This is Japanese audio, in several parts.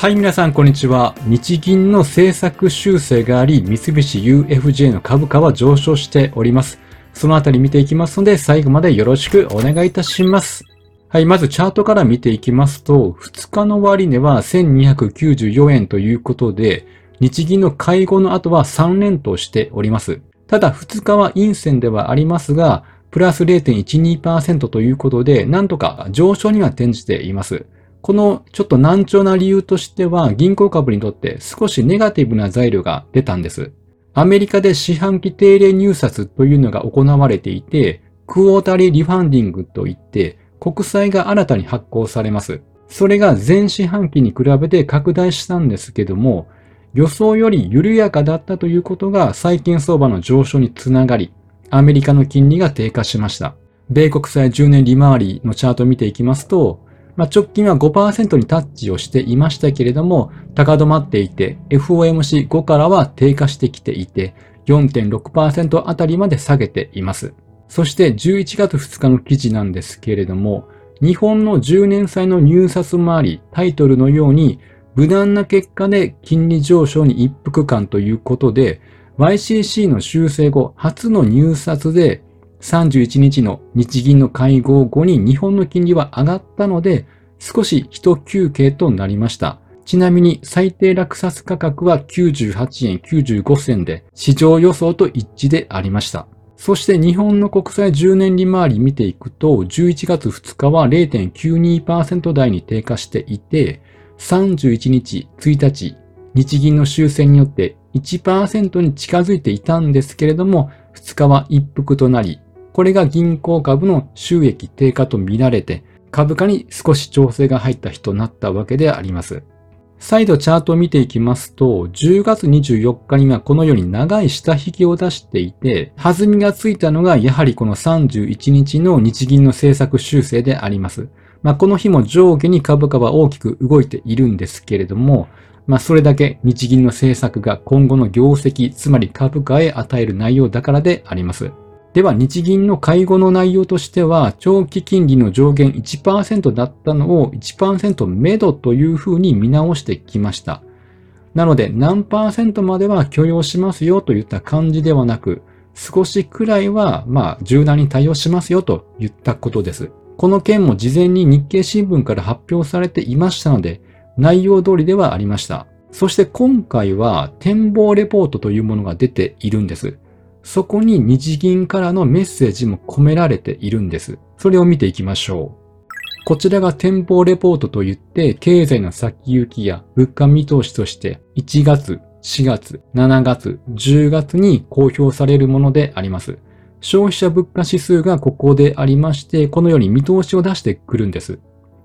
はい、皆さん、こんにちは。日銀の政策修正があり、三菱 UFJ の株価は上昇しております。そのあたり見ていきますので、最後までよろしくお願いいたします。はい、まずチャートから見ていきますと、2日の終値は1294円ということで、日銀の会合の後は3連投しております。ただ2日は陰線ではありますが、プラス0.12%ということで、なんとか上昇には転じています。このちょっと難聴な理由としては、銀行株にとって少しネガティブな材料が出たんです。アメリカで四半期定例入札というのが行われていて、クォータリーリファンディングといって、国債が新たに発行されます。それが前四半期に比べて拡大したんですけども、予想より緩やかだったということが債券相場の上昇につながり、アメリカの金利が低下しました。米国債10年利回りのチャートを見ていきますと、まあ、直近は5%にタッチをしていましたけれども、高止まっていて、FOMC5 からは低下してきていて、4.6%あたりまで下げています。そして11月2日の記事なんですけれども、日本の10年債の入札回り、タイトルのように、無難な結果で金利上昇に一服感ということで、YCC の修正後初の入札で31日の日銀の会合後に日本の金利は上がったので、少し一休憩となりました。ちなみに最低落札価格は98円95銭で市場予想と一致でありました。そして日本の国債10年利回り見ていくと、11月2日は0.92%台に低下していて、31日、1日、日銀の修正によって1%に近づいていたんですけれども、2日は一服となり、これが銀行株の収益低下と見られて、株価に少し調整が入った日となったわけであります。再度チャートを見ていきますと、10月24日にはこのように長い下引きを出していて、弾みがついたのがやはりこの31日の日銀の政策修正であります。まあ、この日も上下に株価は大きく動いているんですけれども、まあ、それだけ日銀の政策が今後の業績、つまり株価へ与える内容だからであります。では日銀の会合の内容としては、長期金利の上限1%だったのを1%目処というふうに見直してきました。なので何パーセントまでは許容しますよといった感じではなく、少しくらいはまあ柔軟に対応しますよといったことです。この件も事前に日経新聞から発表されていましたので、内容通りではありました。そして今回は展望レポートというものが出ているんです。そこに日銀からのメッセージも込められているんです。それを見ていきましょう。こちらが展望レポートといって、経済の先行きや物価見通しとして1月、4月、7月、10月に公表されるものであります。消費者物価指数がここでありまして、このように見通しを出してくるんです。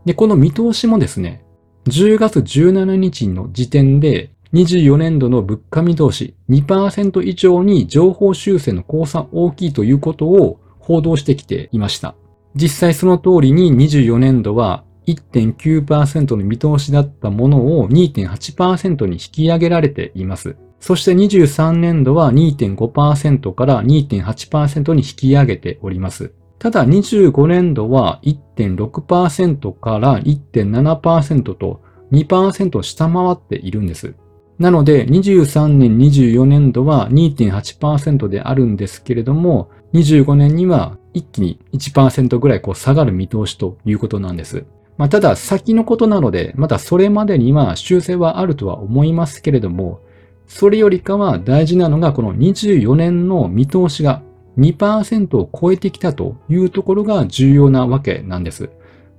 で、この見通しもですね、10月17日の時点で24年度の物価見通し2%以上に情報修正の降参大きいということを報道してきていました。実際その通りに24年度は1.9%の見通しだったものを2.8%に引き上げられています。そして23年度は2.5%から2.8%に引き上げております。ただ25年度は1.6%から1.7%と2%を下回っているんです。なので、23年、24年度は2.8%であるんですけれども、25年には一気に1%ぐらい下がる見通しということなんです。まあ、ただ先のことなので、まだそれまでには修正はあるとは思いますけれども、それよりかは大事なのがこの24年の見通しが2%を超えてきたというところが重要なわけなんです。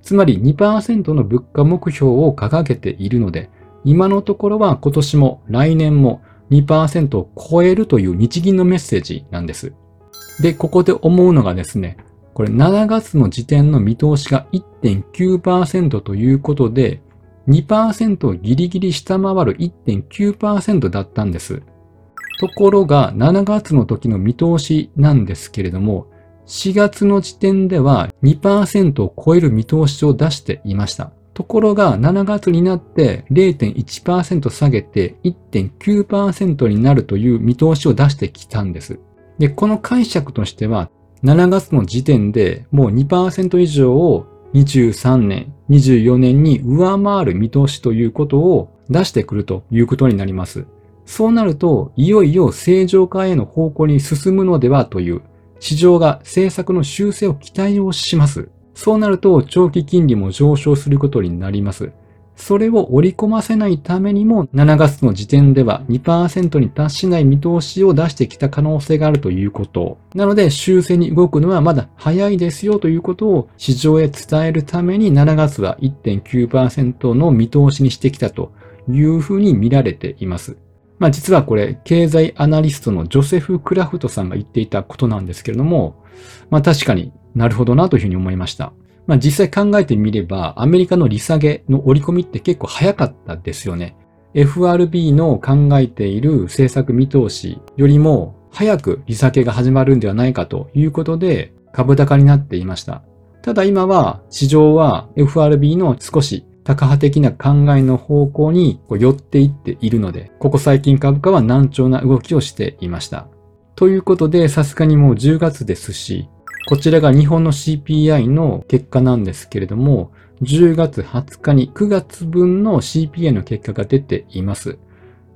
つまり2%の物価目標を掲げているので、今のところは今年も来年も2%を超えるという日銀のメッセージなんです。で、ここで思うのがですね、これ7月の時点の見通しが1.9%ということで、2%をギリギリ下回る1.9%だったんです。ところが7月の時の見通しなんですけれども、4月の時点では2%を超える見通しを出していました。ところが7月になって0.1%下げて1.9%になるという見通しを出してきたんです。で、この解釈としては7月の時点でもう2%以上を23年、24年に上回る見通しということを出してくるということになります。そうなると、いよいよ正常化への方向に進むのではという、市場が政策の修正を期待をします。そうなると、長期金利も上昇することになります。それを織り込ませないためにも、7月の時点では2%に達しない見通しを出してきた可能性があるということ。なので、修正に動くのはまだ早いですよということを市場へ伝えるために7月は1.9%の見通しにしてきたというふうに見られています。まあ実はこれ、経済アナリストのジョセフ・クラフトさんが言っていたことなんですけれども、まあ確かになるほどなというふうに思いました。まあ実際考えてみれば、アメリカの利下げの折り込みって結構早かったですよね。FRB の考えている政策見通しよりも早く利下げが始まるんではないかということで株高になっていました。ただ今は市場は FRB の少しタカ派的な考えの方向に寄っていっているので、ここ最近株価は難聴な動きをしていました。ということで、さすがにもう10月ですし、こちらが日本の CPI の結果なんですけれども、10月20日に9月分の CPI の結果が出ています。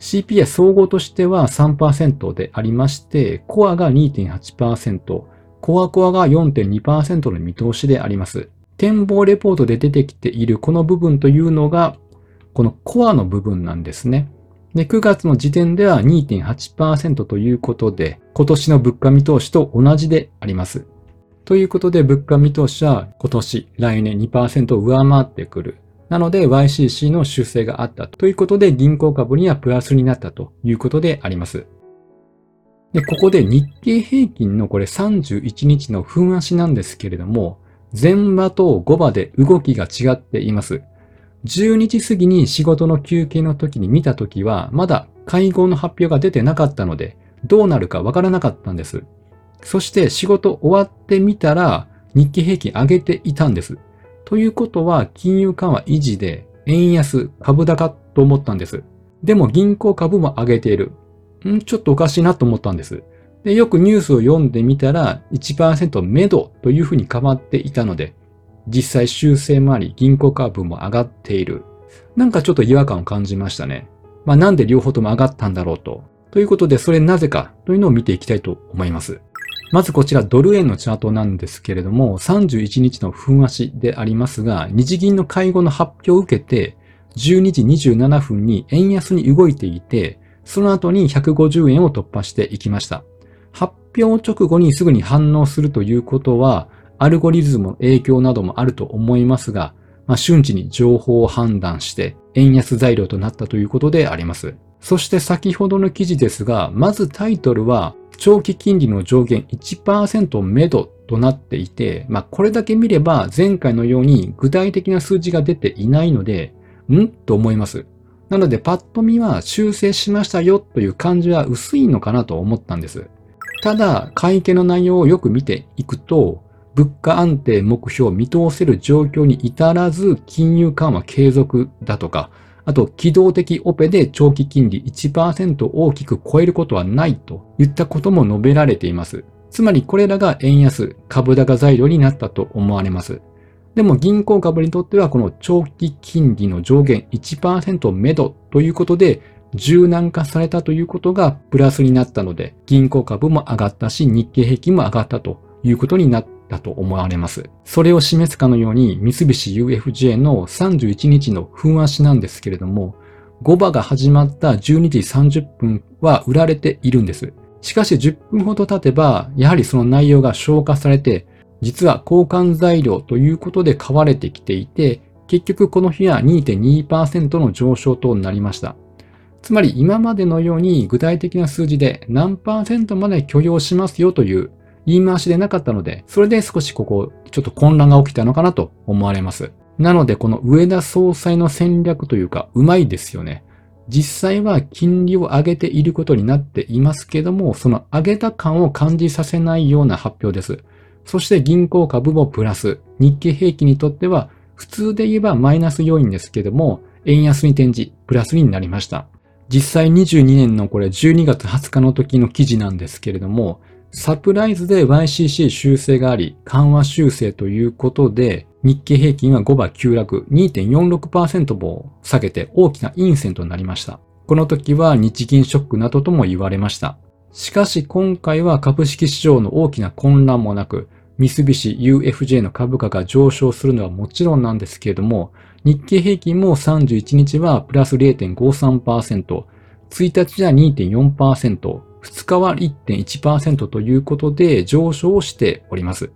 CPI 総合としては3%でありまして、コアが2.8%、コアコアが4.2%の見通しであります。展望レポートで出てきているこの部分というのが、このコアの部分なんですね。で、9月の時点では2.8%ということで、今年の物価見通しと同じであります。ということで、物価見通しは今年、来年2%を上回ってくる。なので、YCC の修正があったということで、銀行株にはプラスになったということであります。で、ここで日経平均のこれ31日の分足なんですけれども、前場と5場で動きが違っています。12時過ぎに仕事の休憩の時に見た時は、まだ会合の発表が出てなかったので、どうなるかわからなかったんです。そして仕事終わってみたら、日経平均上げていたんです。ということは、金融緩和維持で、円安、株高と思ったんです。でも銀行株も上げている。ん？ちょっとおかしいなと思ったんです。で、よくニュースを読んでみたら1%目処というふうに変わっていたので、実際修正もあり銀行株も上がっている。なんかちょっと違和感を感じましたね。まあなんで両方とも上がったんだろうと。ということで、それなぜかというのを見ていきたいと思います。まずこちらドル円のチャートなんですけれども、31日の分足でありますが、日銀の会合の発表を受けて、12時27分に円安に動いていて、その後に150円を突破していきました。発表直後にすぐに反応するということは、アルゴリズムの影響などもあると思いますが、まあ、瞬時に情報を判断して、円安材料となったということであります。そして先ほどの記事ですが、まずタイトルは、長期金利の上限1%目処となっていて、まあ、これだけ見れば前回のように具体的な数字が出ていないので、ん？と思います。なので、パッと見は修正しましたよという感じは薄いのかなと思ったんです。ただ、会計の内容をよく見ていくと、物価安定目標を見通せる状況に至らず、金融緩和継続だとか、あと、機動的オペで長期金利1%大きく超えることはないといったことも述べられています。つまりこれらが円安、株高材料になったと思われます。でも銀行株にとってはこの長期金利の上限1%目処ということで柔軟化されたということがプラスになったので、銀行株も上がったし、日経平均も上がったということになったと思われます。それを示すかのように、三菱 UFJ の31日の分足なんですけれども、5場が始まった12時30分は売られているんです。しかし10分ほど経てば、やはりその内容が消化されて、実は交換材料ということで買われてきていて、結局この日は2.2%の上昇となりました。つまり今までのように具体的な数字で何パーセントまで許容しますよという言い回しでなかったので、それで少しここちょっと混乱が起きたのかなと思われます。なのでこの上田総裁の戦略というかうまいですよね。実際は金利を上げていることになっていますけども、その上げた感を感じさせないような発表です。そして銀行株もプラス、日経平均にとっては普通で言えばマイナス要因ですけども、円安に転じ、プラスになりました。実際22年のこれ12月20日の時の記事なんですけれども、サプライズで YCC 修正があり、緩和修正ということで、日経平均は5番急落2.46%も下げて大きな陰線となりました。この時は日銀ショックなどとも言われました。しかし今回は株式市場の大きな混乱もなく、三菱 UFJ の株価が上昇するのはもちろんなんですけれども、日経平均も31日はプラス0.53%、1日は2.4%、2日は1.1%ということで上昇しております。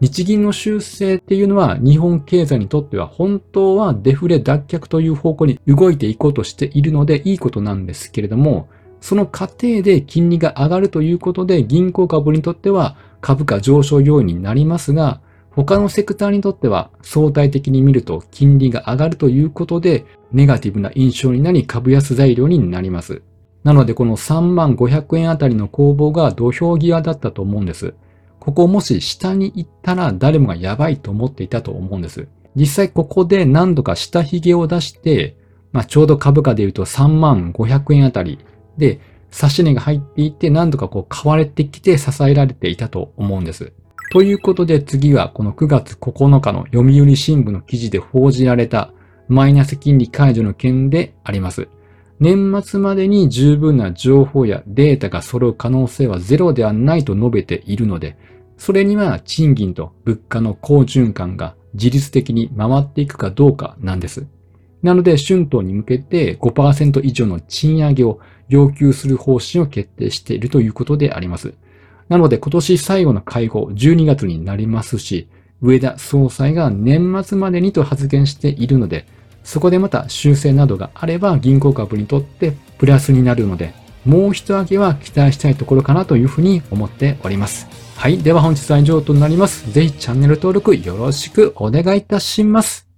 日銀の修正っていうのは日本経済にとっては本当はデフレ脱却という方向に動いていこうとしているのでいいことなんですけれども、その過程で金利が上がるということで銀行株にとっては株価上昇要因になりますが、他のセクターにとっては相対的に見ると金利が上がるということでネガティブな印象になり株安材料になります。なのでこの3万500円あたりの攻防が土俵際だったと思うんです。ここもし下に行ったら誰もがやばいと思っていたと思うんです。実際ここで何度か下髭を出して、まあ、ちょうど株価で言うと3万500円あたりで、差し値が入っていって何度かこう買われてきて支えられていたと思うんです。ということで次はこの9月9日の読売新聞の記事で報じられたマイナス金利解除の件であります。年末までに十分な情報やデータが揃う可能性はゼロではないと述べているので、それには賃金と物価の好循環が自律的に回っていくかどうかなんです。なので、春闘に向けて5%以上の賃上げを要求する方針を決定しているということであります。なので、今年最後の会合、12月になりますし、上田総裁が年末までにと発言しているので、そこでまた修正などがあれば銀行株にとってプラスになるので、もう一上げは期待したいところかなというふうに思っております。はい。では本日は以上となります。ぜひチャンネル登録よろしくお願いいたします。